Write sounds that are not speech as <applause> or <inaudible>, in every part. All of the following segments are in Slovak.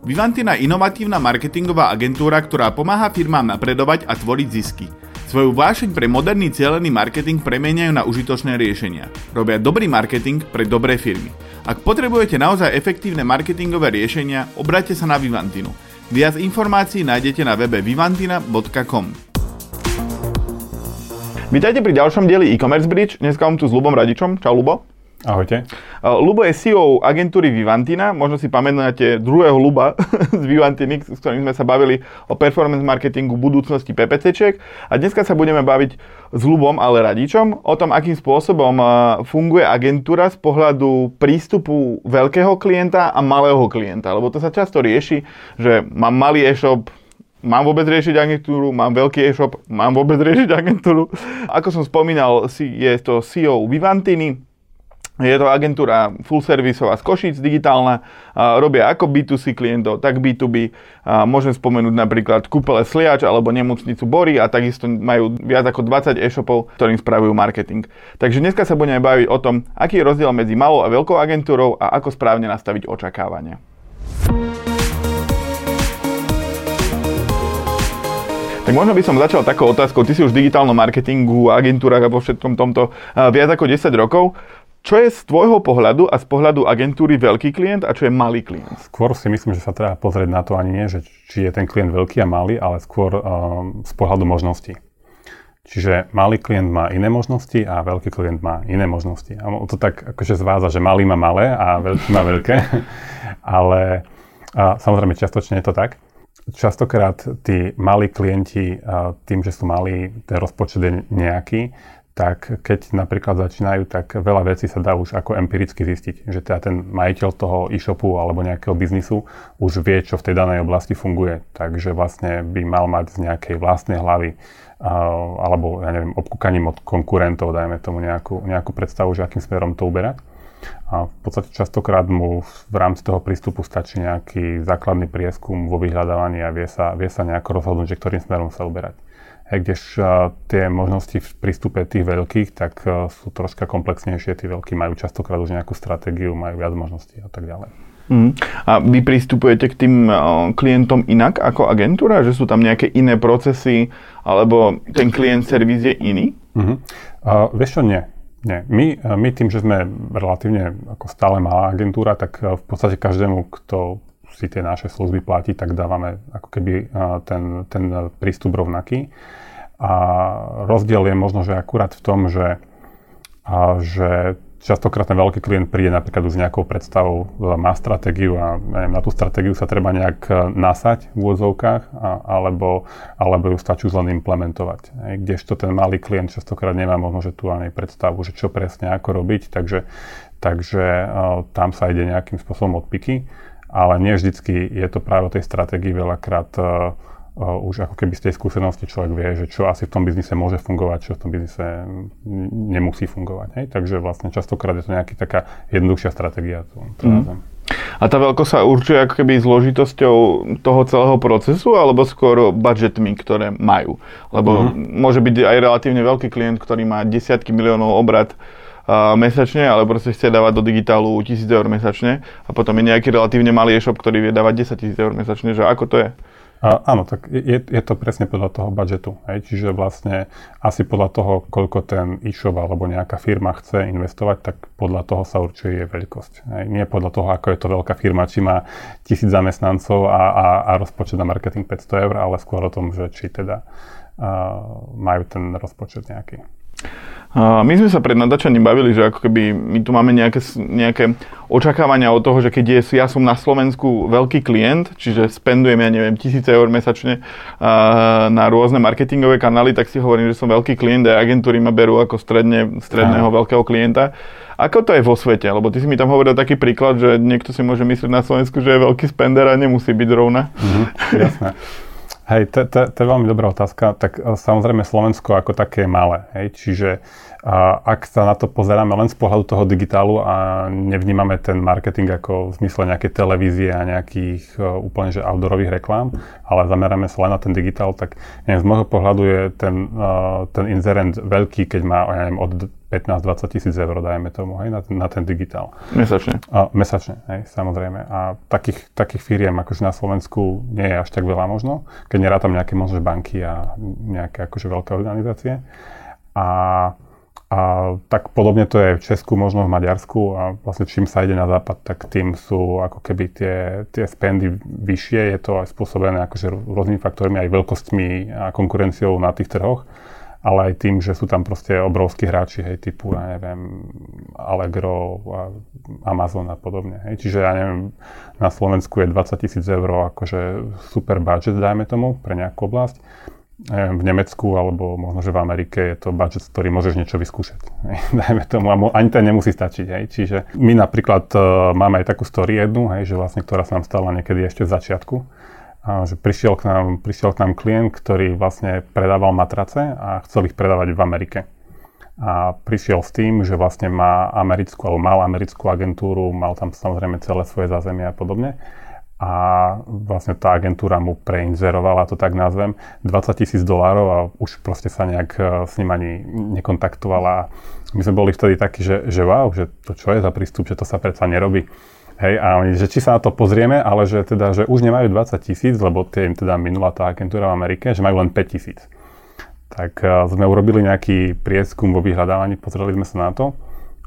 Vivantina je inovatívna marketingová agentúra, ktorá pomáha firmám napredovať a tvoriť zisky. Svoju vášeň pre moderný cieľený marketing premieňajú na užitočné riešenia. Robia dobrý marketing pre dobré firmy. Ak potrebujete naozaj efektívne marketingové riešenia, obrate sa na Vivantinu. Viac informácií nájdete na webe vivantina.com. Vítajte pri ďalšom dieli e-commerce bridge. Dneska mám tu s Lubom Radičom. Čau Lubo. Ahojte. Lubo je CEO agentúry Vivantina, možno si pamätáte druhého Luba <laughs> z Vivantiny, s ktorým sme sa bavili o performance marketingu budúcnosti PPCčiek a dneska sa budeme baviť s Lubom, ale radičom, o tom, akým spôsobom funguje agentúra z pohľadu prístupu veľkého klienta a malého klienta, lebo to sa často rieši, že mám malý e-shop, Mám vôbec riešiť agentúru, mám veľký e-shop, mám vôbec riešiť agentúru. Ako som spomínal, je to CEO Vivantiny, je to agentúra full servisová z Košic, digitálna, robia ako B2C klientov, tak B2B. Môžem spomenúť napríklad kúpele Sliač alebo nemocnicu Bory a takisto majú viac ako 20 e-shopov, ktorým spravujú marketing. Takže dneska sa budeme baviť o tom, aký je rozdiel medzi malou a veľkou agentúrou a ako správne nastaviť očakávania. Tak možno by som začal takou otázkou. Ty si už v digitálnom marketingu, agentúrach a vo všetkom tomto viac ako 10 rokov. Čo je z tvojho pohľadu a z pohľadu agentúry veľký klient a čo je malý klient? Skôr si myslím, že sa treba pozrieť na to ani nie, že či je ten klient veľký a malý, ale skôr um, z pohľadu možností. Čiže malý klient má iné možnosti a veľký klient má iné možnosti. A to tak akože zváza, že malý má malé a veľký má veľké. <laughs> ale a samozrejme čiastočne je to tak. Častokrát tí malí klienti, tým, že sú malí, ten rozpočet je nejaký, tak keď napríklad začínajú, tak veľa vecí sa dá už ako empiricky zistiť, že teda ten majiteľ toho e-shopu alebo nejakého biznisu už vie, čo v tej danej oblasti funguje. Takže vlastne by mal mať z nejakej vlastnej hlavy alebo, ja neviem, obkúkaním od konkurentov, dajme tomu nejakú, nejakú predstavu, že akým smerom to uberať. A v podstate častokrát mu v rámci toho prístupu stačí nejaký základný prieskum vo vyhľadávaní a vie sa, vie sa nejako rozhodnúť, že ktorým smerom sa uberať. Kdež tie možnosti v prístupe tých veľkých, tak sú troška komplexnejšie. Tí veľkí majú častokrát už nejakú stratégiu, majú viac možností a tak ďalej. Mm. A vy pristupujete k tým klientom inak ako agentúra? Že sú tam nejaké iné procesy, alebo ten klient servis je iný? Uh-huh. Uh, vieš čo, nie. Nie. My, my tým, že sme relatívne ako stále malá agentúra, tak v podstate každému, kto si tie naše služby platí, tak dávame ako keby ten, ten prístup rovnaký. A rozdiel je možno, že akurát v tom, že, že častokrát ten veľký klient príde napríklad už nejakou predstavou, má stratégiu a neviem, na tú stratégiu sa treba nejak e, nasať v úvodzovkách, alebo, alebo ju stačí len implementovať. Hej, kdežto ten malý klient častokrát nemá možno, že tu ani predstavu, že čo presne ako robiť, takže, takže uh, tam sa ide nejakým spôsobom odpiky, ale nie vždycky je to práve o tej stratégii veľakrát uh, uh, už ako keby z tej skúsenosti človek vie, že čo asi v tom biznise môže fungovať, čo v tom biznise nemusí fungovať. Hej? Takže vlastne častokrát je to nejaká taká jednoduchšia stratégia. Mm. A tá veľkosť sa určuje ako keby zložitosťou toho celého procesu, alebo skôr budgetmi, ktoré majú. Lebo mm-hmm. môže byť aj relatívne veľký klient, ktorý má desiatky miliónov obrad uh, mesačne, ale proste chce dávať do digitálu 1000 eur mesačne a potom je nejaký relatívne malý e-shop, ktorý vie dávať 10 000 eur mesačne, že ako to je? A, áno, tak je, je to presne podľa toho budžetu. Hej? Čiže vlastne asi podľa toho, koľko ten e-shop alebo nejaká firma chce investovať, tak podľa toho sa určuje jej veľkosť. Hej? Nie podľa toho, ako je to veľká firma, či má tisíc zamestnancov a, a, a rozpočet na marketing 500 eur, ale skôr o tom, že či teda uh, majú ten rozpočet nejaký. My sme sa pred nadáčaním bavili, že ako keby my tu máme nejaké, nejaké očakávania od toho, že keď je, ja som na Slovensku veľký klient, čiže spendujem, ja neviem, tisíce eur mesačne na rôzne marketingové kanály, tak si hovorím, že som veľký klient a agentúry ma berú ako stredne, stredného veľkého klienta. Ako to je vo svete? Lebo ty si mi tam hovoril taký príklad, že niekto si môže myslieť na Slovensku, že je veľký spender a nemusí byť rovna. Mm-hmm, jasné. <laughs> Hej, to, to, to je veľmi dobrá otázka. Tak e, samozrejme Slovensko ako také je malé. Hej, čiže a ak sa na to pozeráme len z pohľadu toho digitálu a nevnímame ten marketing ako v zmysle nejakej televízie a nejakých uh, úplne že outdoorových reklám, ale zameráme sa len na ten digitál, tak neviem, z môjho pohľadu je ten, uh, ten inzerent veľký, keď má ja neviem, od 15-20 tisíc eur, dajme tomu, hej, na, ten, na ten digitál. Mesačne. A, mesačne, hej, samozrejme. A takých, takých firiem akože na Slovensku nie je až tak veľa možno, keď nerátam nejaké možno banky a nejaké akože veľké organizácie. A a tak podobne to je v Česku, možno v Maďarsku a vlastne čím sa ide na západ, tak tým sú ako keby tie, tie spendy vyššie. Je to aj spôsobené akože rôznymi faktormi, aj veľkostmi a konkurenciou na tých trhoch, ale aj tým, že sú tam proste obrovskí hráči, hej, typu, ja neviem, Allegro, Amazon a podobne. Hej. Čiže ja neviem, na Slovensku je 20 tisíc eur akože super budget, dajme tomu, pre nejakú oblasť v Nemecku alebo možno, že v Amerike je to budget, ktorý môžeš niečo vyskúšať. <laughs> Dajme tomu, ani to nemusí stačiť. Hej. Čiže my napríklad uh, máme aj takú story jednu, hej, že vlastne, ktorá sa nám stala niekedy ešte v začiatku. A že prišiel k, nám, prišiel k nám klient, ktorý vlastne predával matrace a chcel ich predávať v Amerike. A prišiel s tým, že vlastne má americkú, alebo mal americkú agentúru, mal tam samozrejme celé svoje zázemie a podobne a vlastne tá agentúra mu preinzerovala, to tak nazvem, 20 tisíc dolárov a už proste sa nejak e, s ním ani nekontaktovala. My sme boli vtedy takí, že, že wow, že to čo je za prístup, že to sa predsa nerobí. Hej, a oni, že či sa na to pozrieme, ale že teda, že už nemajú 20 tisíc, lebo tie im teda minula tá agentúra v Amerike, že majú len 5 tisíc. Tak uh, sme urobili nejaký prieskum vo vyhľadávaní, pozreli sme sa na to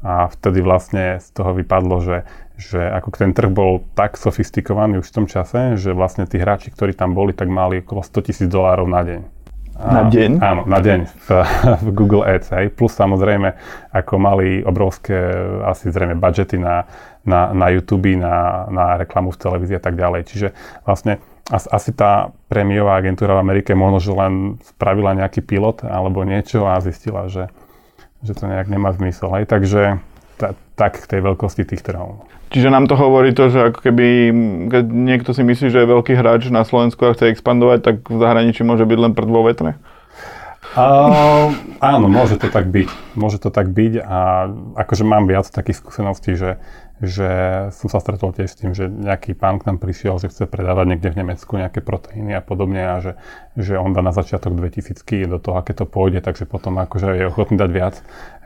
a vtedy vlastne z toho vypadlo, že že ako ten trh bol tak sofistikovaný už v tom čase, že vlastne tí hráči, ktorí tam boli, tak mali okolo 100 tisíc dolárov na deň. A, na deň? Áno, na deň v, <laughs> v Google Ads. Hej. Plus samozrejme, ako mali obrovské asi zrejme budžety na, na, na YouTube, na, na reklamu v televízii a tak ďalej. Čiže vlastne asi tá prémiová agentúra v Amerike možno, že len spravila nejaký pilot alebo niečo a zistila, že, že to nejak nemá zmysel. Hej. Takže ta, tak k tej veľkosti tých trhov. Čiže nám to hovorí to, že ako keby, keď niekto si myslí, že je veľký hráč na Slovensku a chce expandovať, tak v zahraničí môže byť len pred vo vetre? Uh, áno, môže to tak byť. Môže to tak byť a akože mám viac takých skúseností, že, že som sa stretol tiež s tým, že nejaký pán k nám prišiel, že chce predávať niekde v Nemecku nejaké proteíny a podobne a že, že on dá na začiatok 2000 do toho, aké to pôjde, takže potom akože je ochotný dať viac.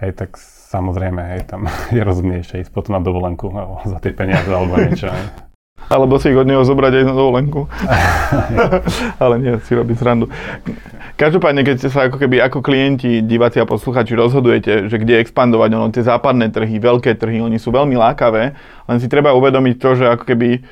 Hej, tak samozrejme, hej, tam <laughs> je rozumnejšie ísť potom na dovolenku <laughs> za tie peniaze alebo niečo. Hej. Alebo si ich od neho zobrať aj na dovolenku. <laughs> Ale nie, si robiť srandu. Každopádne, keď sa ako keby ako klienti, diváci a posluchači rozhodujete, že kde expandovať, ono tie západné trhy, veľké trhy, oni sú veľmi lákavé, len si treba uvedomiť to, že ako keby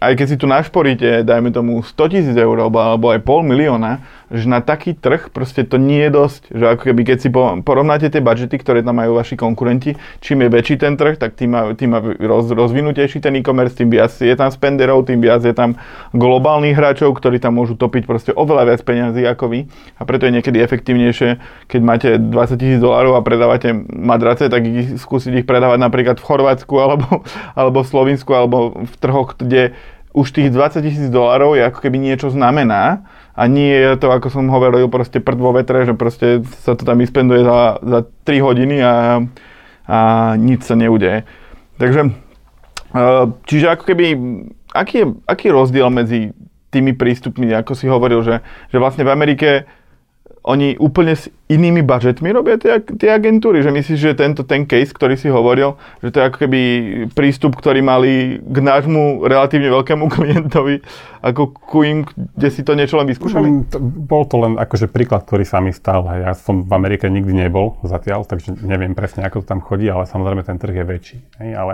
aj keď si tu našporíte, dajme tomu 100 tisíc eur alebo aj pol milióna, že na taký trh proste to nie je dosť. Že ako keby keď si porovnáte tie budžety, ktoré tam majú vaši konkurenti, čím je väčší ten trh, tak tým má, tým má roz, rozvinutejší ten e-commerce, tým viac je tam spenderov, tým viac je tam globálnych hráčov, ktorí tam môžu topiť proste oveľa viac peniazy ako vy. A preto je niekedy efektívnejšie, keď máte 20 tisíc dolárov a predávate madrace, tak ich, skúsiť ich predávať napríklad v Chorvátsku alebo, <laughs> alebo v Slovensku alebo v trhoch, kde už tých 20 tisíc dolárov je ako keby niečo znamená a nie je to, ako som hovoril, proste prd vo vetre, že proste sa to tam vyspenduje za, za 3 hodiny a, a nič sa neudeje. Takže, e, čiže ako keby, aký je, aký je rozdiel medzi tými prístupmi, ako si hovoril, že, že vlastne v Amerike oni úplne s inými budžetmi robia tie, tie agentúry, že myslíš, že tento ten case, ktorý si hovoril, že to je ako keby prístup, ktorý mali k nášmu relatívne veľkému <laughs> klientovi, ako ku im, kde si to niečo len vyskúšali? Mm, bol to len akože príklad, ktorý sa mi stal. Ja som v Amerike nikdy nebol zatiaľ, takže neviem presne, ako to tam chodí, ale samozrejme ten trh je väčší. Hej, ale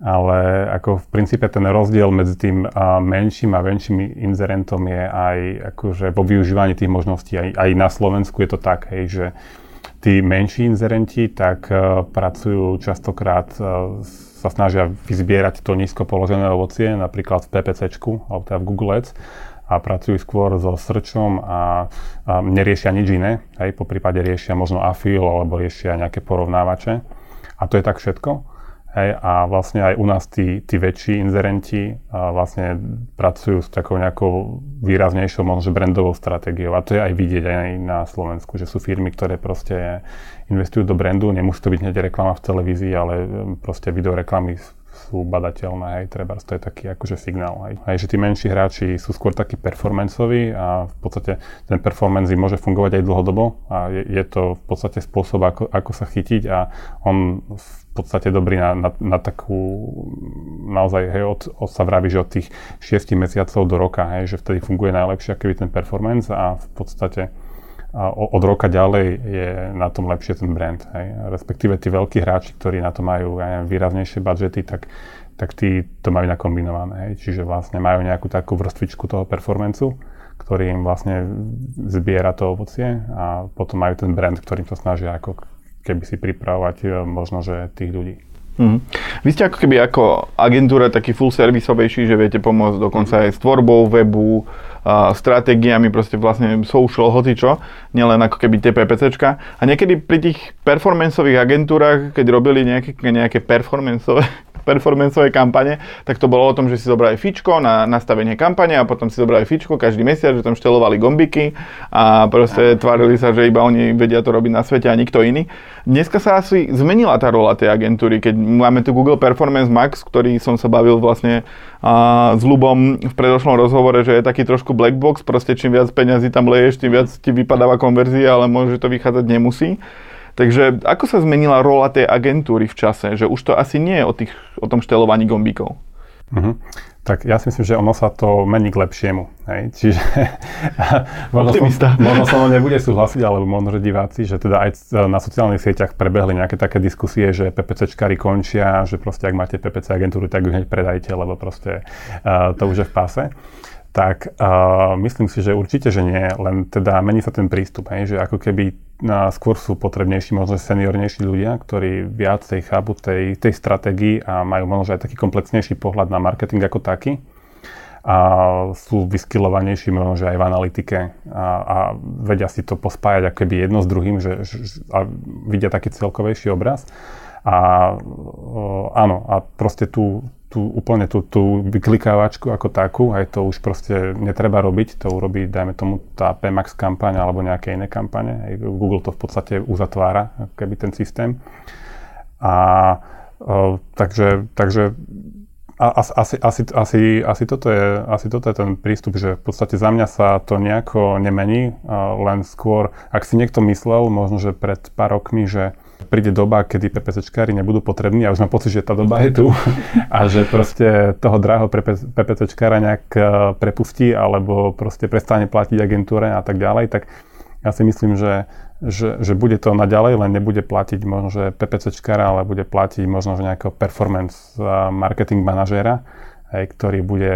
ale ako v princípe ten rozdiel medzi tým menším a väčším inzerentom je aj akože vo využívaní tých možností. Aj, aj na Slovensku je to tak, hej, že tí menší inzerenti tak uh, pracujú častokrát, uh, sa snažia vyzbierať to nízko položené ovocie, napríklad v PPCčku, alebo teda v Google Ads, a pracujú skôr so srčom a, a neriešia nič iné. Hej, po prípade riešia možno afil alebo riešia nejaké porovnávače. A to je tak všetko. Hej, a vlastne aj u nás tí, tí väčší inzerenti vlastne pracujú s takou nejakou výraznejšou, možno brandovou stratégiou. A to je aj vidieť aj na Slovensku, že sú firmy, ktoré proste investujú do brandu, nemusí to byť hneď reklama v televízii, ale proste videoreklamy sú badateľné, hej, treba, to je taký akože signál, hej. hej. že tí menší hráči sú skôr takí performanceoví a v podstate ten performance môže fungovať aj dlhodobo a je, je to v podstate spôsob, ako, ako sa chytiť a on v podstate dobrý na, na, na takú, naozaj, hej, od, od sa vraví, že od tých 6 mesiacov do roka, hej, že vtedy funguje najlepšie aký ten performance a v podstate a od roka ďalej je na tom lepšie ten brand. Hej. Respektíve tí veľkí hráči, ktorí na to majú neviem, výraznejšie budžety, tak, tak tí to majú nakombinované. Hej. Čiže vlastne majú nejakú takú vrstvičku toho performancu, ktorý im vlastne zbiera to ovocie a potom majú ten brand, ktorým to snažia ako keby si pripravovať e, možno, že tých ľudí. Mm. Vy ste ako keby ako agentúra taký full servisovejší, že viete pomôcť dokonca aj s tvorbou webu, a stratégiami, proste vlastne social, hocičo, nielen ako keby tie PPCčka. A niekedy pri tých performanceových agentúrach, keď robili nejaké, nejaké performanceové performanceové kampane, tak to bolo o tom, že si zobrali fičko na nastavenie kampane a potom si zobrali fičko každý mesiac, že tam štelovali gombiky a proste tvárili sa, že iba oni vedia to robiť na svete a nikto iný. Dneska sa asi zmenila tá rola tej agentúry, keď máme tu Google Performance Max, ktorý som sa bavil vlastne a, s Lubom v predošlom rozhovore, že je taký trošku black box, proste čím viac peňazí tam leješ, tým viac ti vypadáva konverzia, ale môže to vychádzať nemusí. Takže ako sa zmenila rola tej agentúry v čase? Že už to asi nie je o, tých, o tom štelovaní gombíkov. Uh-huh. Tak ja si myslím, že ono sa to mení k lepšiemu. Hej? Čiže <laughs> možno, som, možno sa nebude súhlasiť, alebo možno, že diváci, že teda aj na sociálnych sieťach prebehli nejaké také diskusie, že PPCčkári končia, že proste ak máte PPC agentúru, tak ju hneď predajte, lebo proste uh, to už je v páse tak uh, myslím si, že určite, že nie, len teda mení sa ten prístup, hej, že ako keby uh, skôr sú potrebnejší, možno seniornejší ľudia, ktorí viacej chápu tej, tej stratégii a majú možno aj taký komplexnejší pohľad na marketing ako taký a sú vyskylovanejší možno, aj v analytike a, a vedia si to pospájať ako keby jedno s druhým, že, a vidia taký celkovejší obraz. A áno, a proste tú, tú, úplne tú, tú vyklikávačku ako takú, aj to už proste netreba robiť, to urobí, dajme tomu, tá PMAX kampaň alebo nejaké iné kampane. Google to v podstate uzatvára, keby ten systém. A o, takže, takže a, asi, asi, asi, asi, toto je, asi toto je ten prístup, že v podstate za mňa sa to nejako nemení, len skôr, ak si niekto myslel, možno, že pred pár rokmi, že príde doba, kedy PPCčkári nebudú potrební a už mám pocit, že tá doba je tu <laughs> a že proste toho drahého PPCčkára nejak e, prepustí alebo proste prestane platiť agentúre a tak ďalej, tak ja si myslím, že, že, že bude to naďalej, len nebude platiť možno, že PPCčkára, ale bude platiť možno, že nejakého performance e, marketing manažéra hej, ktorý bude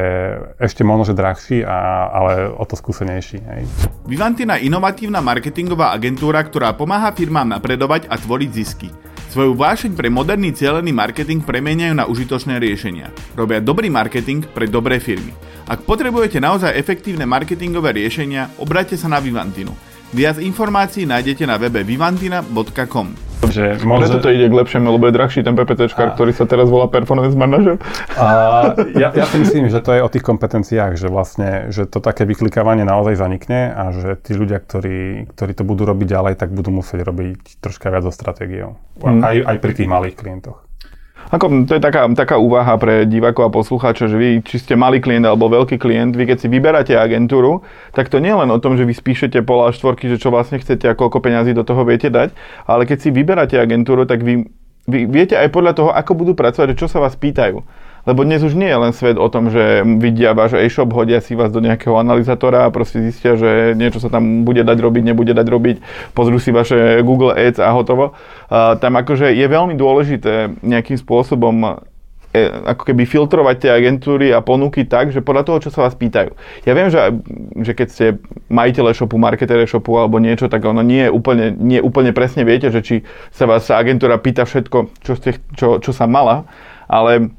ešte možno, že drahší, a, ale o to skúsenejší. Hej. Vivantina inovatívna marketingová agentúra, ktorá pomáha firmám napredovať a tvoriť zisky. Svoju vášeň pre moderný cieľený marketing premieňajú na užitočné riešenia. Robia dobrý marketing pre dobré firmy. Ak potrebujete naozaj efektívne marketingové riešenia, obráťte sa na Vivantinu. Viac informácií nájdete na webe vivantina.com. Že. Preto to ide k lepšiemu, lebo je drahší ten PPT, a... ktorý sa teraz volá Performance Manager. A ja, ja si myslím, že to je o tých kompetenciách, že vlastne, že to také vyklikávanie naozaj zanikne a že tí ľudia, ktorí, ktorí to budú robiť ďalej, tak budú musieť robiť troška viac so stratégiou. Hmm. Aj, aj pri tých malých klientoch. Ako, to je taká, taká úvaha pre divákov a poslucháčov, že vy, či ste malý klient alebo veľký klient, vy keď si vyberáte agentúru, tak to nie je len o tom, že vy spíšete pola štvorky, že čo vlastne chcete a koľko peňazí do toho viete dať, ale keď si vyberáte agentúru, tak vy, vy viete aj podľa toho, ako budú pracovať, čo sa vás pýtajú. Lebo dnes už nie je len svet o tom, že vidia váš e-shop, hodia si vás do nejakého analyzátora a proste zistia, že niečo sa tam bude dať robiť, nebude dať robiť, pozrú si vaše Google Ads a hotovo. A tam akože je veľmi dôležité nejakým spôsobom e, ako keby filtrovať tie agentúry a ponuky tak, že podľa toho, čo sa vás pýtajú. Ja viem, že, že keď ste majiteľ e-shopu, marketer e-shopu alebo niečo, tak ono nie úplne, nie úplne presne viete, že či sa vás agentúra pýta všetko, čo, ste, čo, čo sa mala, ale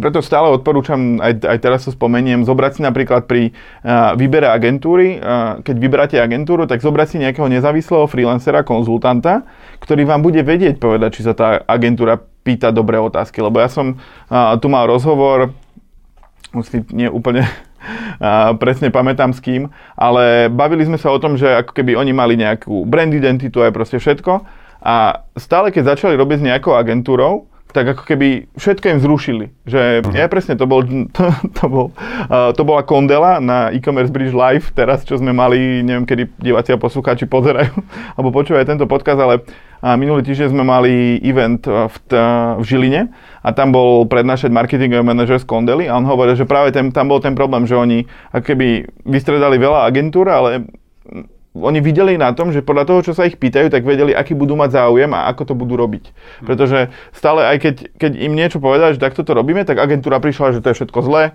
preto stále odporúčam, aj, aj teraz to spomeniem, zobrať si napríklad pri uh, výbere agentúry, uh, keď vyberáte agentúru, tak zobrať si nejakého nezávislého freelancera, konzultanta, ktorý vám bude vedieť povedať, či sa tá agentúra pýtať dobré otázky, lebo ja som uh, tu mal rozhovor, už si nie úplne uh, <laughs> presne pamätám s kým, ale bavili sme sa o tom, že ako keby oni mali nejakú brand identitu aj proste všetko. A stále keď začali robiť s nejakou agentúrou, tak ako keby všetko im zrušili. Že uh-huh. ja presne, to, bol, <laughs> to, to, bol, uh, to bola Kondela na e-commerce bridge live, teraz čo sme mali, neviem kedy diváci a poslucháči pozerajú, <laughs> alebo počúvajú tento podcast, ale uh, minulý týždeň sme mali event v, t, v Žiline a tam bol prednášať marketingový manažer z Kondely a on hovoril, že práve ten, tam bol ten problém, že oni keby vystredali veľa agentúr, ale oni videli na tom, že podľa toho, čo sa ich pýtajú, tak vedeli, aký budú mať záujem a ako to budú robiť. Pretože stále, aj keď, keď im niečo povedali, že takto to robíme, tak agentúra prišla, že to je všetko zlé,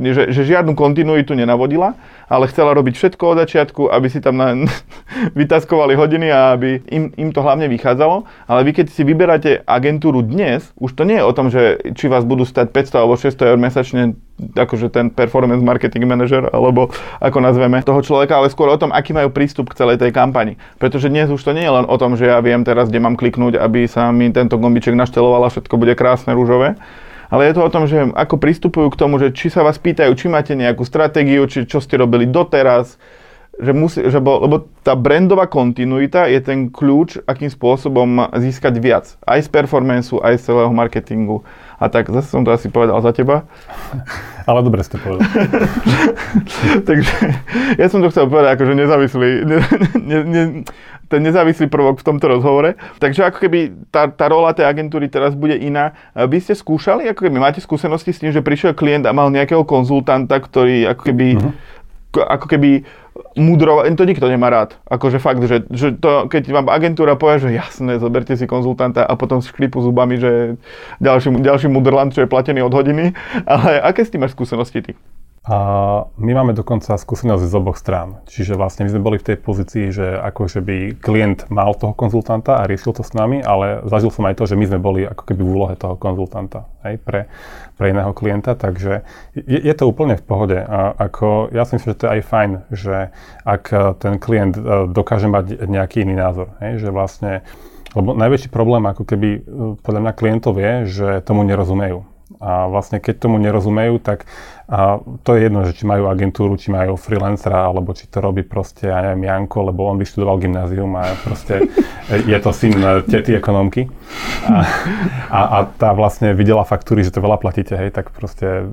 že, že žiadnu kontinuitu nenavodila, ale chcela robiť všetko od začiatku, aby si tam na, <laughs> vytaskovali hodiny a aby im, im to hlavne vychádzalo. Ale vy keď si vyberáte agentúru dnes, už to nie je o tom, že či vás budú stať 500 alebo 600 eur mesačne, akože ten performance marketing manager, alebo ako nazveme toho človeka, ale skôr o tom, aký majú prístup k celej tej kampani. Pretože dnes už to nie je len o tom, že ja viem teraz, kde mám kliknúť, aby sa mi tento gombiček našteloval a všetko bude krásne, rúžové ale je to o tom, že ako pristupujú k tomu, že či sa vás pýtajú, či máte nejakú stratégiu, či čo ste robili doteraz, že musí, že bo, lebo tá brandová kontinuita je ten kľúč, akým spôsobom získať viac. Aj z performanceu, aj z celého marketingu. A tak zase som to asi povedal za teba. <laughs> Ale dobre ste povedal. <laughs> Takže ja som to chcel povedať akože nezávislý, ne, ne, ne, ten nezávislý prvok v tomto rozhovore. Takže ako keby tá, tá rola tej agentúry teraz bude iná. Vy ste skúšali, ako keby máte skúsenosti s tým, že prišiel klient a mal nejakého konzultanta, ktorý ako keby, uh-huh. ako keby mudrovať, to nikto nemá rád. Akože fakt, že, že to, keď vám agentúra povie, že jasné, zoberte si konzultanta a potom škripu zubami, že ďalší, ďalší mudrland, čo je platený od hodiny. Ale aké s tým máš skúsenosti ty? A my máme dokonca skúsenosť z oboch strán. Čiže vlastne my sme boli v tej pozícii, že akože by klient mal toho konzultanta a riešil to s nami, ale zažil som aj to, že my sme boli ako keby v úlohe toho konzultanta aj pre, pre iného klienta, takže je, je to úplne v pohode. A ako, ja si myslím, že to je aj fajn, že ak ten klient e, dokáže mať nejaký iný názor, hej, že vlastne lebo najväčší problém ako keby e, podľa mňa klientov je, že tomu nerozumejú. A vlastne keď tomu nerozumejú, tak a to je jedno, že či majú agentúru, či majú freelancera, alebo či to robí proste, ja neviem, Janko, lebo on vyštudoval gymnázium a proste <laughs> je to syn tety ekonomky. A, a, a tá vlastne videla faktúry, že to veľa platíte, hej, tak proste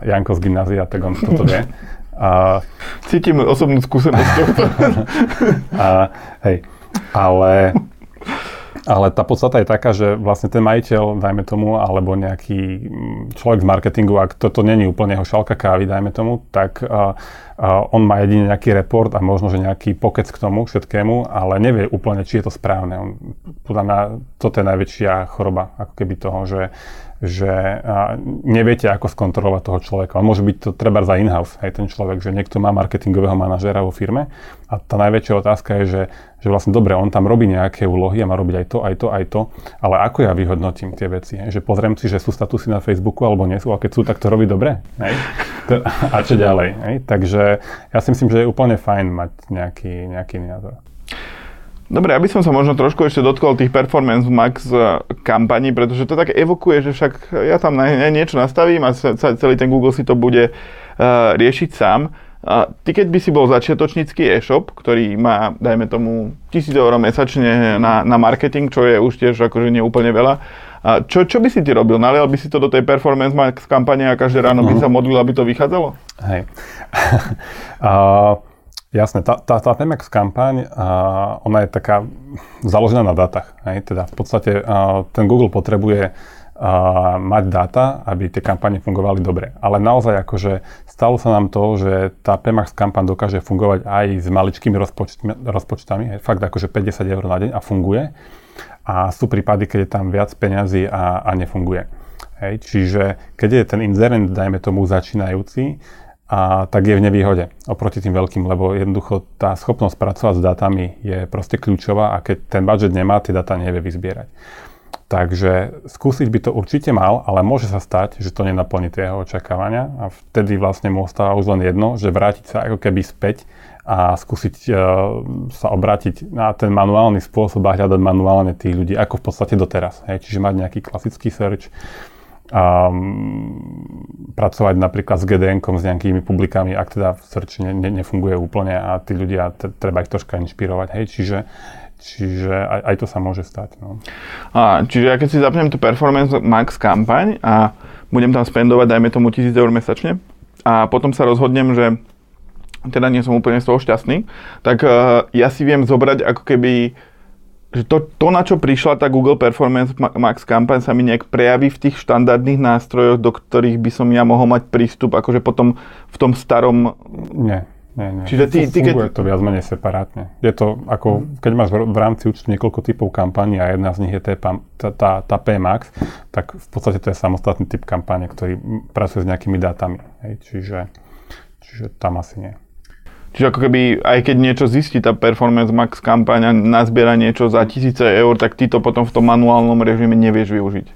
Janko z gymnázia, tak on toto vie. A, Cítim osobnú skúsenosť <laughs> a, hej, ale ale tá podstata je taká, že vlastne ten majiteľ, dajme tomu, alebo nejaký mm, človek z marketingu, ak toto není úplne jeho šalka kávy, dajme tomu, tak uh, uh, on má jedine nejaký report a možno, že nejaký pokec k tomu všetkému, ale nevie úplne, či je to správne. On, podľa mňa toto je najväčšia choroba, ako keby toho, že že neviete, ako skontrolovať toho človeka. On môže byť to treba za in-house, aj ten človek, že niekto má marketingového manažera vo firme a tá najväčšia otázka je, že, že vlastne dobre, on tam robí nejaké úlohy a má robiť aj to, aj to, aj to, ale ako ja vyhodnotím tie veci? Že pozriem si, že sú statusy na Facebooku alebo nie sú a keď sú, tak to robí dobre. Hej? A čo ďalej? Hej? Takže ja si myslím, že je úplne fajn mať nejaký, nejaký názor. Dobre, aby som sa možno trošku ešte dotkol tých Performance Max eh, kampaní, pretože to tak evokuje, že však ja tam niečo nastavím a celý ten Google si to bude uh, riešiť sám. A ty keď by si bol začiatočnícky e-shop, ktorý má, dajme tomu, 1000 eur mesačne na, na marketing, čo je už tiež akože nie úplne veľa, a čo, čo by si ty robil? Nalial by si to do tej Performance Max kampane a každé ráno by mhm. sa modlil, aby to vychádzalo? Hej. <laughs> uh... Jasné, tá, tá, tá Temax kampaň, a ona je taká založená na datách. Hej? Teda v podstate a, ten Google potrebuje a, mať dáta, aby tie kampane fungovali dobre. Ale naozaj akože stalo sa nám to, že tá PMAX kampaň dokáže fungovať aj s maličkými rozpočtami, rozpočtami hej? fakt akože 50 eur na deň a funguje. A sú prípady, keď je tam viac peňazí a, a nefunguje. Hej? Čiže keď je ten inzerent, dajme tomu začínajúci, a tak je v nevýhode oproti tým veľkým, lebo jednoducho tá schopnosť pracovať s dátami je proste kľúčová a keď ten budget nemá, tie dáta nevie vyzbierať. Takže skúsiť by to určite mal, ale môže sa stať, že to nenaplní tie jeho očakávania a vtedy vlastne mu ostáva už len jedno, že vrátiť sa ako keby späť a skúsiť uh, sa obrátiť na ten manuálny spôsob a hľadať manuálne tých ľudí, ako v podstate doteraz. Hej. Čiže mať nejaký klasický search, um, pracovať napríklad s gdn s nejakými publikami, ak teda search ne, ne, nefunguje úplne a tí ľudia, t- treba ich troška inšpirovať. Hej. Čiže Čiže aj, aj to sa môže stať. No. A, čiže ja keď si zapnem tú Performance Max kampaň a budem tam spendovať, dajme tomu 1000 eur mesačne a potom sa rozhodnem, že teda nie som úplne z toho šťastný, tak uh, ja si viem zobrať ako keby že to, to, na čo prišla tá Google Performance Max kampaň sa mi nejak prejaví v tých štandardných nástrojoch, do ktorých by som ja mohol mať prístup, akože potom v tom starom... Nie. Nie, nie. Čiže ty, ty Funguje keď... to viac menej separátne. Je to ako, keď máš v rámci účtu niekoľko typov kampaní a jedna z nich je tá, tá, tá PMAX, tak v podstate to je samostatný typ kampane, ktorý pracuje s nejakými dátami. Hej, čiže, čiže tam asi nie. Čiže ako keby, aj keď niečo zistí tá Performance Max kampaň a nazbiera niečo za tisíce eur, tak ty to potom v tom manuálnom režime nevieš využiť.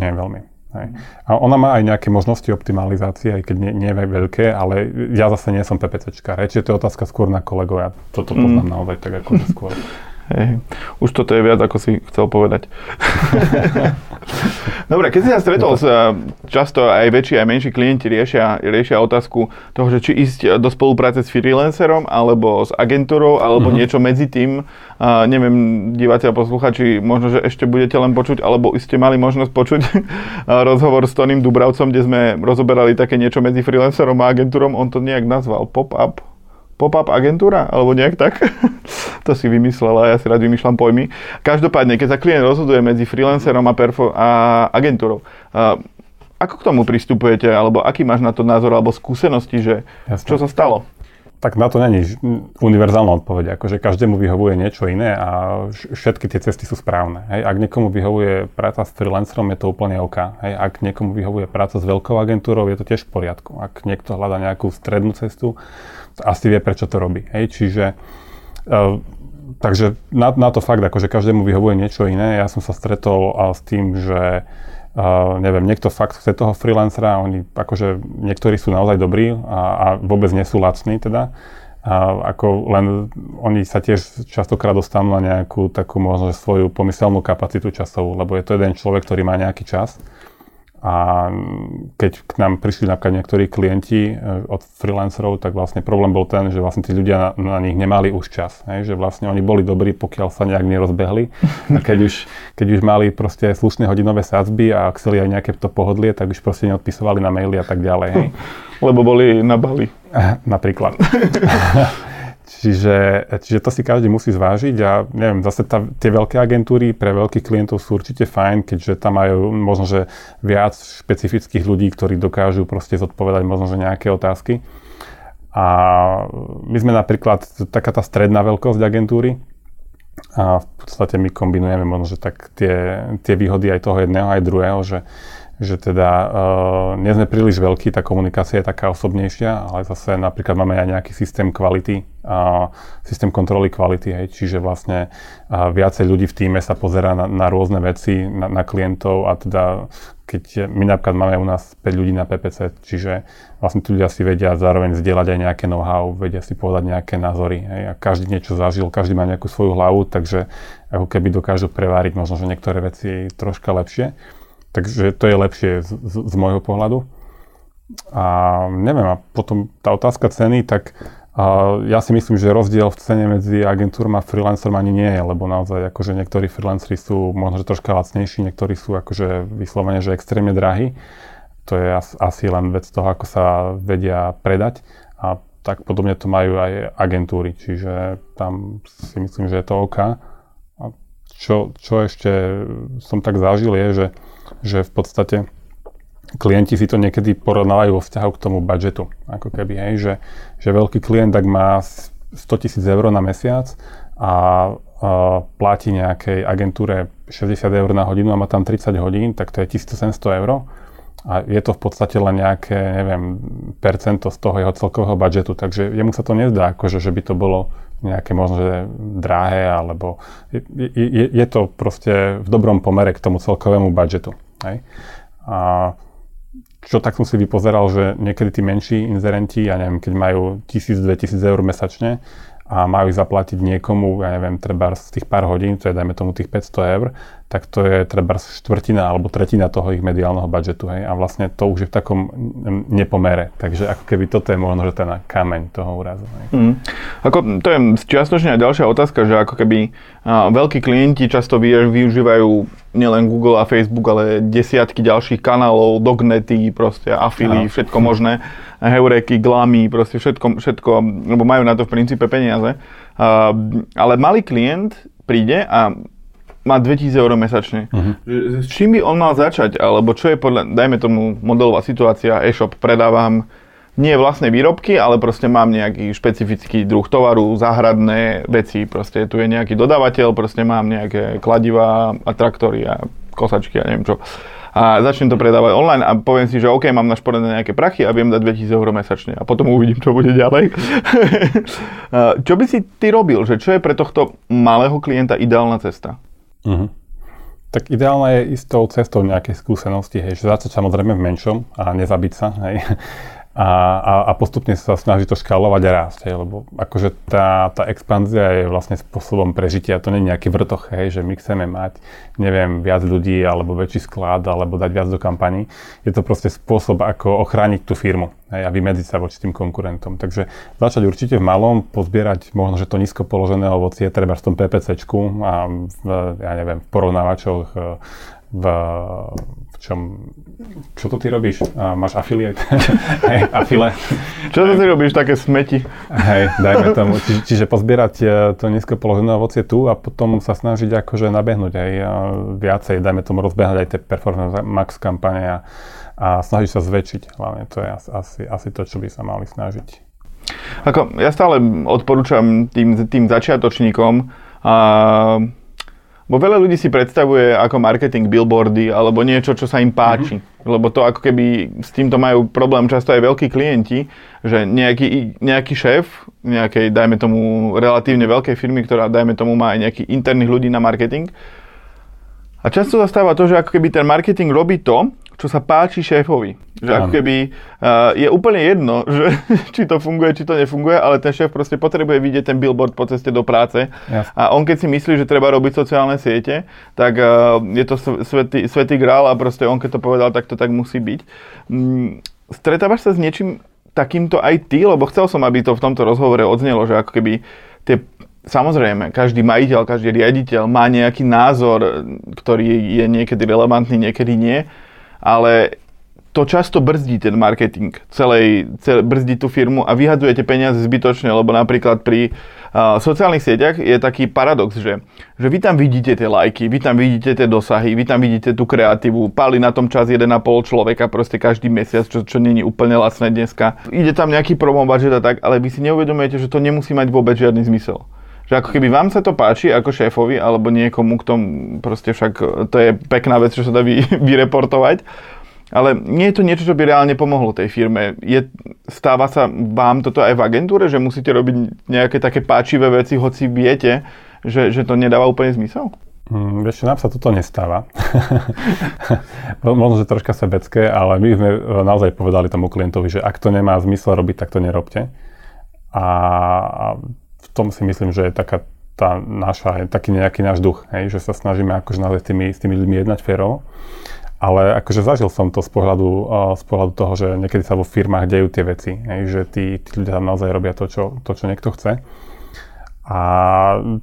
Nie, veľmi. Hej. A ona má aj nejaké možnosti optimalizácie, aj keď nie, nie je veľké, ale ja zase nie som PPCčka. Čiže to je otázka skôr na kolegov. Ja toto poznám mm. naozaj tak ako skôr. <laughs> Hej. Už toto je viac, ako si chcel povedať. <laughs> Dobre, keď si sa stretol s eh, často aj väčší, aj menší klienti riešia, riešia otázku toho, že či ísť do spolupráce s freelancerom, alebo s agentúrou, alebo mm-hmm. niečo medzi tým. Uh, neviem, diváci a posluchači, možno, že ešte budete len počuť, alebo ste mali možnosť počuť <laughs> rozhovor s Toným Dubravcom, kde sme rozoberali také niečo medzi freelancerom a agentúrom. On to nejak nazval pop-up pop-up agentúra, alebo nejak tak. <laughs> to si vymyslela, ja si rád vymýšľam pojmy. Každopádne, keď sa klient rozhoduje medzi freelancerom a, perfo- a agentúrou, uh, ako k tomu pristupujete, alebo aký máš na to názor alebo skúsenosti, že Jasne. čo sa stalo? Tak na to není univerzálna odpoveď. Akože každému vyhovuje niečo iné a všetky tie cesty sú správne. Hej. Ak niekomu vyhovuje práca s freelancerom, je to úplne OK. Hej. Ak niekomu vyhovuje práca s veľkou agentúrou, je to tiež v poriadku. Ak niekto hľada nejakú strednú cestu, asi vie, prečo to robí. Hej? Čiže uh, takže na, na to fakt, akože každému vyhovuje niečo iné. Ja som sa stretol uh, s tým, že neviem, niekto fakt chce toho freelancera, oni akože niektorí sú naozaj dobrí a, a vôbec nie sú lacní teda. A ako len oni sa tiež častokrát dostanú na nejakú takú možno svoju pomyselnú kapacitu časovú, lebo je to jeden človek, ktorý má nejaký čas a keď k nám prišli napríklad niektorí klienti e, od freelancerov, tak vlastne problém bol ten, že vlastne tí ľudia na, na nich nemali už čas. Hej? Že vlastne oni boli dobrí, pokiaľ sa nejak nerozbehli. A keď už, keď už mali proste slušné hodinové sadzby a chceli aj nejaké to pohodlie, tak už proste neodpisovali na maily a tak ďalej. Hej? Lebo boli na Bali. <laughs> Napríklad. <laughs> Čiže, čiže to si každý musí zvážiť a neviem, zase tá, tie veľké agentúry pre veľkých klientov sú určite fajn, keďže tam majú možno, že viac špecifických ľudí, ktorí dokážu proste zodpovedať možno, že nejaké otázky. A my sme napríklad taká tá stredná veľkosť agentúry a v podstate my kombinujeme možno, že tak tie, tie výhody aj toho jedného, aj druhého, že že teda uh, nie sme príliš veľkí, tá komunikácia je taká osobnejšia, ale zase napríklad máme aj nejaký systém kvality, uh, systém kontroly kvality, hej, čiže vlastne uh, viacej ľudí v týme sa pozera na, na rôzne veci, na, na klientov a teda keď my napríklad máme u nás 5 ľudí na PPC, čiže vlastne tí ľudia si vedia zároveň zdieľať aj nejaké know-how, vedia si povedať nejaké názory. Hej, a každý niečo zažil, každý má nejakú svoju hlavu, takže ako keby dokážu preváriť možno, že niektoré veci troška lepšie. Takže to je lepšie z, z, z môjho pohľadu. A neviem, a potom tá otázka ceny, tak a ja si myslím, že rozdiel v cene medzi agentúrom a freelancerom ani nie je, lebo naozaj akože niektorí freelanceri sú možno troška lacnejší, niektorí sú akože vyslovene, že extrémne drahí. To je asi len vec toho, ako sa vedia predať a tak podobne to majú aj agentúry, čiže tam si myslím, že je to OK. A čo, čo ešte som tak zažil je, že že v podstate klienti si to niekedy porovnávajú vo vzťahu k tomu budžetu. Ako keby, hej, že, že veľký klient, ak má 100 tisíc eur na mesiac a, a platí nejakej agentúre 60 eur na hodinu a má tam 30 hodín, tak to je 1700 eur. A je to v podstate len nejaké, neviem, percento z toho jeho celkového budžetu, takže jemu sa to nezdá, akože, že by to bolo nejaké možno, že drahé, alebo je, je, je to proste v dobrom pomere k tomu celkovému budžetu. Hej? A čo tak som si vypozeral, že niekedy tí menší inzerenti, ja neviem, keď majú 1000-2000 eur mesačne, a majú zaplatiť niekomu, ja neviem, treba z tých pár hodín, to je dajme tomu tých 500 eur, tak to je treba štvrtina alebo tretina toho ich mediálneho budžetu. Hej? A vlastne to už je v takom nepomere. Takže ako keby toto je možno, že ten kameň toho úrazu. Hej? Mm. Ako, to je čiastočne aj ďalšia otázka, že ako keby a, veľkí klienti často využívajú nielen Google a Facebook, ale desiatky ďalších kanálov, dognety, proste afily, všetko možné, heureky, glamy, proste všetko, všetko, lebo majú na to v princípe peniaze. A, ale malý klient príde a má 2000 eur mesačne. Uh-huh. S čím by on mal začať? Alebo čo je podľa, dajme tomu modelová situácia, e-shop, predávam nie vlastné výrobky, ale proste mám nejaký špecifický druh tovaru, záhradné veci, proste tu je nejaký dodávateľ, proste mám nejaké kladiva a traktory a kosačky a neviem čo. A začnem to predávať online a poviem si, že OK, mám našporené nejaké prachy a viem dať 2000 eur mesačne a potom uvidím, čo bude ďalej. <laughs> čo by si ty robil, že čo je pre tohto malého klienta ideálna cesta? Uh-huh. Tak ideálne je ísť tou cestou nejakej skúsenosti, hej, že začať samozrejme v menšom a nezabiť sa, hej, a, a, a postupne sa snaží to škálovať a rásť, hej, lebo akože tá, tá expanzia je vlastne spôsobom prežitia, to nie je nejaký vrtoch, hej, že my chceme mať, neviem, viac ľudí alebo väčší sklad alebo dať viac do kampaní. Je to proste spôsob, ako ochrániť tú firmu hej, a vymedziť sa voči tým konkurentom. Takže začať určite v malom, pozbierať možno, že to nízko položené ovocie, treba v tom PPCčku a v, ja neviem, v porovnávačoch v, v čom, čo to ty robíš? A máš affiliate? <laughs> Hej, afile. Čo to ty robíš, také smeti? Hej, dajme tomu. Čiže, čiže pozbierať e, to nízko položené ovocie tu a potom sa snažiť akože nabehnúť aj viacej, dajme tomu rozbehnúť aj tie performance max kampane a, a snažiť sa zväčšiť. Hlavne to je asi, asi to, čo by sa mali snažiť. Ako, ja stále odporúčam tým, tým začiatočníkom a Bo veľa ľudí si predstavuje ako marketing billboardy alebo niečo, čo sa im páči. Mm-hmm. Lebo to ako keby s týmto majú problém často aj veľkí klienti, že nejaký, nejaký šéf nejakej, dajme tomu, relatívne veľkej firmy, ktorá, dajme tomu, má aj nejakých interných ľudí na marketing. A často zastáva to, že ako keby ten marketing robí to, čo sa páči šéfovi. Že ako keby uh, je úplne jedno, <laughs> že či to funguje, či to nefunguje, ale ten šéf proste potrebuje vidieť ten billboard po ceste do práce. Jasne. A on keď si myslí, že treba robiť sociálne siete, tak uh, je to svetý, svetý grál a proste on keď to povedal, tak to tak musí byť. Um, stretávaš sa s niečím takýmto aj ty? Lebo chcel som, aby to v tomto rozhovore odznelo, že ako keby tie Samozrejme, každý majiteľ, každý riaditeľ má nejaký názor, ktorý je niekedy relevantný, niekedy nie ale to často brzdí ten marketing, celej, celé, brzdí tú firmu a vyhadzujete peniaze zbytočne, lebo napríklad pri uh, sociálnych sieťach je taký paradox, že, že vy tam vidíte tie lajky, vy tam vidíte tie dosahy, vy tam vidíte tú kreatívu, páli na tom čas 1,5 človeka proste každý mesiac, čo, čo není úplne lacné dneska. Ide tam nejaký promo budget a tak, ale vy si neuvedomujete, že to nemusí mať vôbec žiadny zmysel že ako keby vám sa to páči ako šéfovi alebo niekomu, k tomu proste však to je pekná vec, čo sa dá vy, <laughs> vyreportovať, ale nie je to niečo, čo by reálne pomohlo tej firme. Je, stáva sa vám toto aj v agentúre, že musíte robiť nejaké také páčivé veci, hoci viete, že, že to nedáva úplne zmysel? Mm, vieš, nám sa toto nestáva. <laughs> Možno, že troška sebecké, ale my sme naozaj povedali tomu klientovi, že ak to nemá zmysel robiť, tak to nerobte. A tom si myslím, že je taká tá naša, taký nejaký náš duch, hej, že sa snažíme akože naozaj s tými, s tými ľuďmi jednať férovo. Ale akože zažil som to z pohľadu, z pohľadu toho, že niekedy sa vo firmách dejú tie veci, hej, že tí, tí ľudia tam naozaj robia to čo, to, čo niekto chce. A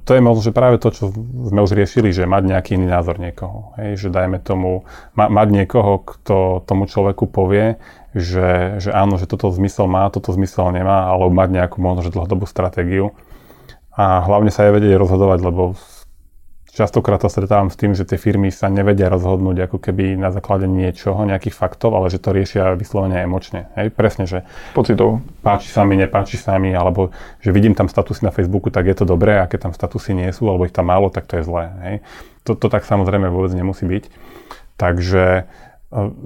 to je možno, že práve to, čo sme už riešili, že mať nejaký iný názor niekoho. Hej, že dajme tomu, ma, mať niekoho, kto tomu človeku povie, že, že áno, že toto zmysel má, toto zmysel nemá, alebo mať nejakú možno, že dlhodobú stratégiu. A hlavne sa aj vedieť rozhodovať, lebo Častokrát sa stretávam s tým, že tie firmy sa nevedia rozhodnúť ako keby na základe niečoho, nejakých faktov, ale že to riešia vyslovene emočne. Hej, presne, že pocitov. Páči sa mi, nepáči sa mi, alebo že vidím tam statusy na Facebooku, tak je to dobré, a keď tam statusy nie sú, alebo ich tam málo, tak to je zlé. Hej. To, to tak samozrejme vôbec nemusí byť. Takže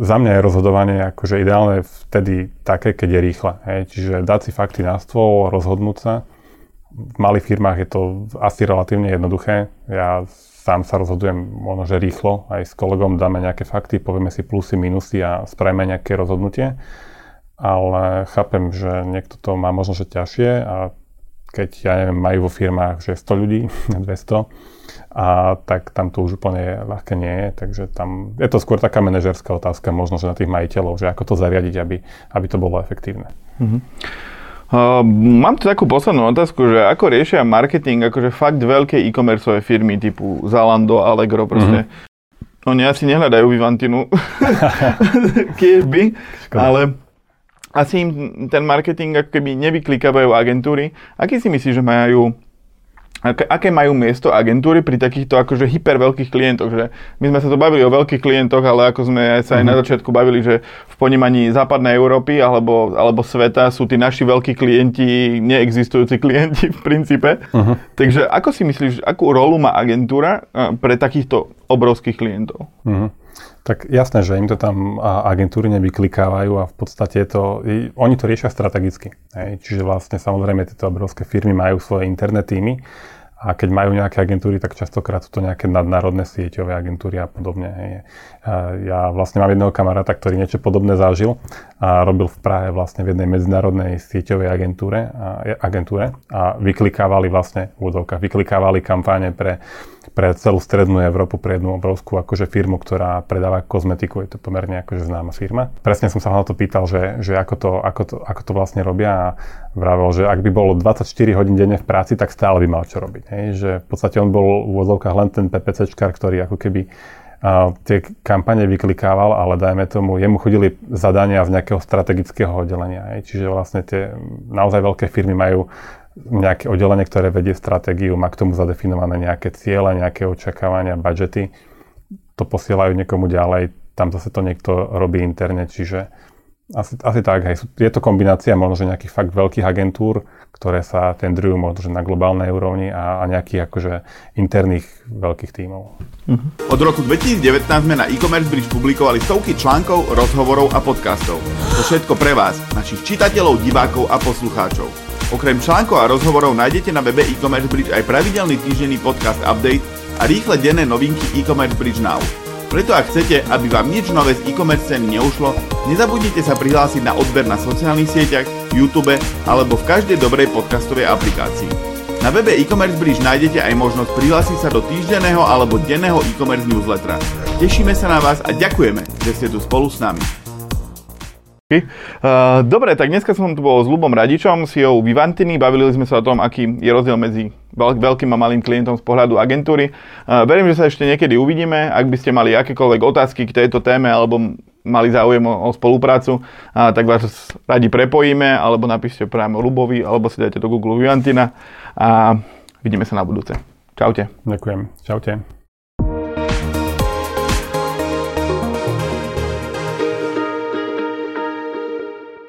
za mňa je rozhodovanie akože ideálne vtedy také, keď je rýchle. Hej. Čiže dať si fakty na stôl, rozhodnúť sa. V malých firmách je to asi relatívne jednoduché. Ja sám sa rozhodujem možno, že rýchlo. Aj s kolegom dáme nejaké fakty, povieme si plusy, minusy a spravíme nejaké rozhodnutie. Ale chápem, že niekto to má možno, že ťažšie a keď, ja neviem, majú vo firmách, že 100 ľudí, <laughs> 200, a tak tam to už úplne ľahké nie je, takže tam je to skôr taká manažerská otázka možno, že na tých majiteľov, že ako to zariadiť, aby, aby to bolo efektívne. Mm-hmm. Uh, mám tu takú poslednú otázku, že ako riešia marketing akože fakt veľké e-commerce firmy typu Zalando, Allegro proste. Mm-hmm. Oni asi nehľadajú Vivantinu, <laughs> by, ale asi im ten marketing ako keby nevyklikávajú agentúry. Aký si myslíš, že majú aké, majú miesto agentúry pri takýchto akože hyper veľkých klientoch, že my sme sa to bavili o veľkých klientoch, ale ako sme sa aj na mhm. začiatku bavili, že v ponímaní západnej Európy alebo, alebo sveta sú tí naši veľkí klienti neexistujúci klienti v princípe. Uh-huh. Takže ako si myslíš, akú rolu má agentúra eh, pre takýchto obrovských klientov? Uh-huh. Tak jasné, že im to tam agentúry nevyklikávajú a v podstate to, oni to riešia strategicky. Hej. Čiže vlastne samozrejme tieto obrovské firmy majú svoje internet týmy a keď majú nejaké agentúry, tak častokrát sú to nejaké nadnárodné sieťové agentúry a podobne. Hej. Ja vlastne mám jedného kamaráta, ktorý niečo podobné zažil a robil v Prahe vlastne v jednej medzinárodnej sieťovej agentúre a, agentúre a vyklikávali vlastne v úvodovkách, vyklikávali kampáne pre pre celú strednú Európu, pre jednu obrovskú akože firmu, ktorá predáva kozmetiku, je to pomerne akože známa firma. Presne som sa na to pýtal, že, že ako, to, ako, to, ako to vlastne robia a vravel, že ak by bolo 24 hodín denne v práci, tak stále by mal čo robiť. Hej? Že v podstate on bol v úvodzovkách len ten PPCčkar, ktorý ako keby tie kampane vyklikával, ale dajme tomu, jemu chodili zadania z nejakého strategického oddelenia. Čiže vlastne tie naozaj veľké firmy majú nejaké oddelenie, ktoré vedie stratégiu, má k tomu zadefinované nejaké ciele, nejaké očakávania, budžety. To posielajú niekomu ďalej, tam zase to niekto robí interne, čiže asi, asi tak, hej. Je to kombinácia možno, že nejakých fakt veľkých agentúr, ktoré sa tendrujú možno, že na globálnej úrovni a, a nejakých akože interných veľkých tímov. Uh-huh. Od roku 2019 sme na e-commerce bridge publikovali stovky článkov, rozhovorov a podcastov. To všetko pre vás, našich čitateľov, divákov a poslucháčov. Okrem článkov a rozhovorov nájdete na webe e-commerce bridge aj pravidelný týždenný podcast update a rýchle denné novinky e-commerce bridge now. Preto ak chcete, aby vám nič nové z e-commerce ceny neušlo, nezabudnite sa prihlásiť na odber na sociálnych sieťach, YouTube alebo v každej dobrej podcastovej aplikácii. Na webe e-commerce bridge nájdete aj možnosť prihlásiť sa do týždenného alebo denného e-commerce newslettera. Tešíme sa na vás a ďakujeme, že ste tu spolu s nami. Uh, dobre, tak dneska som tu bol s Lubom Radičom, CEO Vivantiny. Bavili sme sa o tom, aký je rozdiel medzi veľkým a malým klientom z pohľadu agentúry. Uh, verím, že sa ešte niekedy uvidíme. Ak by ste mali akékoľvek otázky k tejto téme alebo mali záujem o, spoluprácu, uh, tak vás radi prepojíme alebo napíšte priamo Lubovi alebo si dajte do Google Vivantina a vidíme sa na budúce. Čaute. Ďakujem. Čaute.